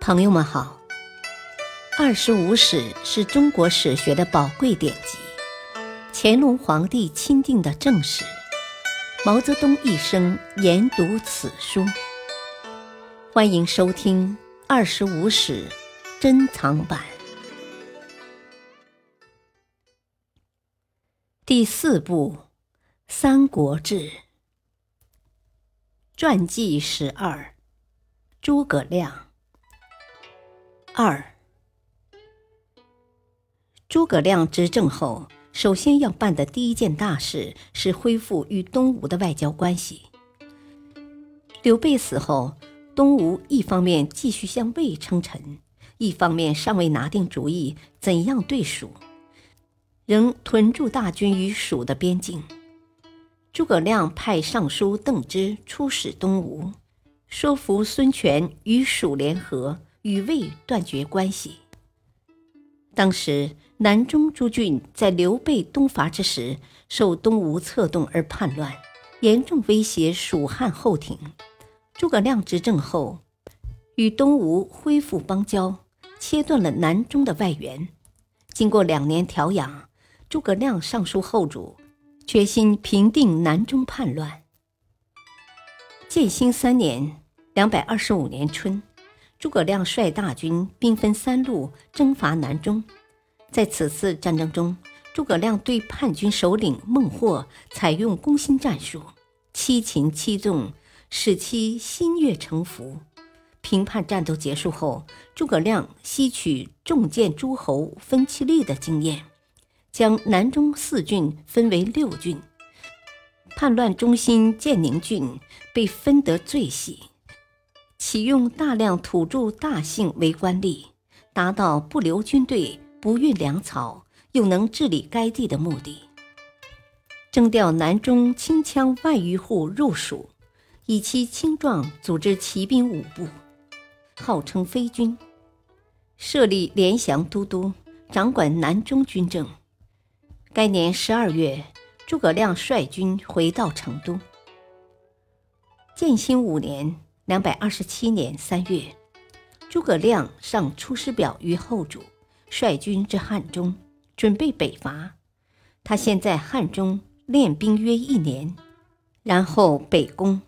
朋友们好，《二十五史》是中国史学的宝贵典籍，乾隆皇帝钦定的正史。毛泽东一生研读此书。欢迎收听《二十五史》珍藏版第四部《三国志》传记十二：诸葛亮。二，诸葛亮执政后，首先要办的第一件大事是恢复与东吴的外交关系。刘备死后，东吴一方面继续向魏称臣，一方面尚未拿定主意怎样对蜀，仍屯驻大军于蜀的边境。诸葛亮派尚书邓芝出使东吴，说服孙权与蜀联合。与魏断绝关系。当时南中诸郡在刘备东伐之时，受东吴策动而叛乱，严重威胁蜀汉后庭。诸葛亮执政后，与东吴恢复邦交，切断了南中的外援。经过两年调养，诸葛亮上书后主，决心平定南中叛乱。建兴三年（两百二十五年春）。诸葛亮率大军兵分三路征伐南中，在此次战争中，诸葛亮对叛军首领孟获采用攻心战术，七擒七纵，使其心悦诚服。平叛战斗结束后，诸葛亮吸取重建诸侯分其力的经验，将南中四郡分为六郡，叛乱中心建宁郡被分得最细。启用大量土著大姓为官吏，达到不留军队、不运粮草，又能治理该地的目的。征调南中轻羌万余户入蜀，以其轻壮组织骑兵五部，号称飞军。设立联降都督，掌管南中军政。该年十二月，诸葛亮率军回到成都。建兴五年。两百二十七年三月，诸葛亮上《出师表》于后主，率军至汉中，准备北伐。他先在汉中练兵约一年，然后北攻，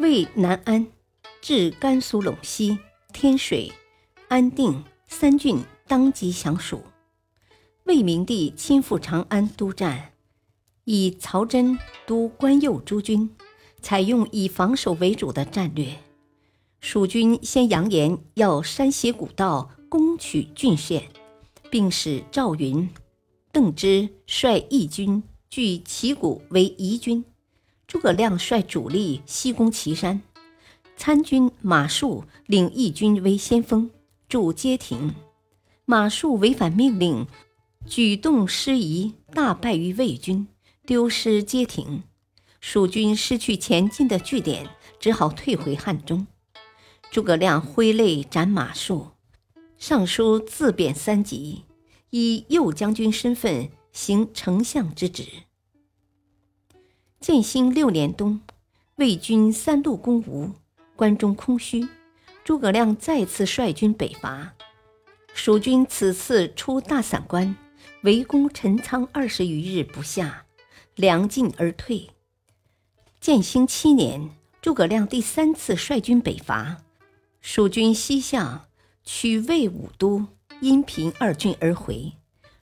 魏南安，至甘肃陇西、天水、安定三郡，当即降蜀。魏明帝亲赴长安督战，以曹真督关右诸军。采用以防守为主的战略，蜀军先扬言要山斜古道攻取郡县，并使赵云、邓芝率义军据旗鼓为疑军，诸葛亮率主力西攻岐山，参军马谡领义军为先锋驻街亭，马谡违反命令，举动失仪，大败于魏军，丢失街亭。蜀军失去前进的据点，只好退回汉中。诸葛亮挥泪斩马谡，上书自贬三级，以右将军身份行丞相之职。建兴六年冬，魏军三路攻吴，关中空虚，诸葛亮再次率军北伐。蜀军此次出大散关，围攻陈仓二十余日不下，粮尽而退。建兴七年，诸葛亮第三次率军北伐，蜀军西向，取魏武都、阴平二郡而回。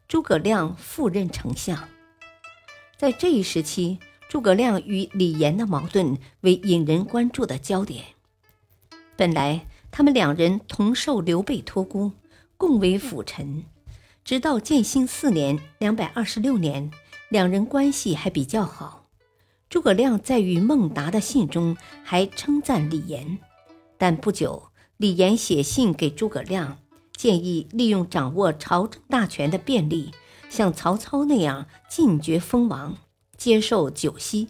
诸葛亮复任丞相。在这一时期，诸葛亮与李严的矛盾为引人关注的焦点。本来他们两人同受刘备托孤，共为辅臣，直到建兴四年（两百二十六年），两人关系还比较好。诸葛亮在与孟达的信中还称赞李严，但不久，李严写信给诸葛亮，建议利用掌握朝政大权的便利，像曹操那样进爵封王，接受九锡，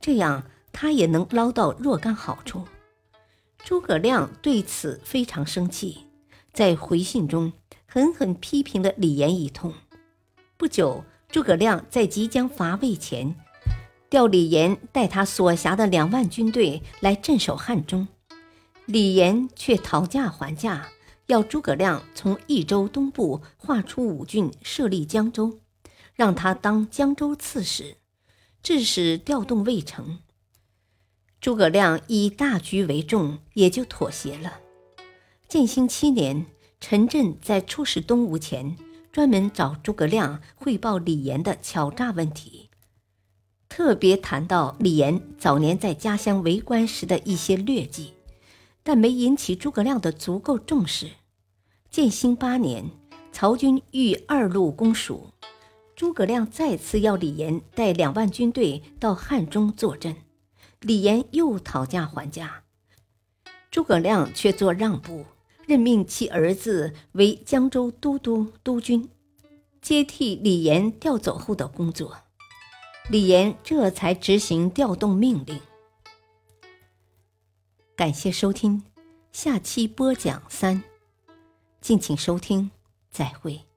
这样他也能捞到若干好处。诸葛亮对此非常生气，在回信中狠狠批评了李严一通。不久，诸葛亮在即将伐魏前。调李严带他所辖的两万军队来镇守汉中，李严却讨价还价，要诸葛亮从益州东部划出五郡，设立江州，让他当江州刺史，致使调动未成。诸葛亮以大局为重，也就妥协了。建兴七年，陈震在出使东吴前，专门找诸葛亮汇报李严的巧诈问题，特别谈到李严早年在家乡为官时的一些劣迹，但没引起诸葛亮的足够重视。建兴八年，曹军欲二路攻蜀，诸葛亮再次要李严带两万军队到汉中坐镇。李严又讨价还价，诸葛亮却做让步，任命其儿子为江州都督督军，接替李严调走后的工作。李岩这才执行调动命令。感谢收听，下期播讲三，敬请收听，再会。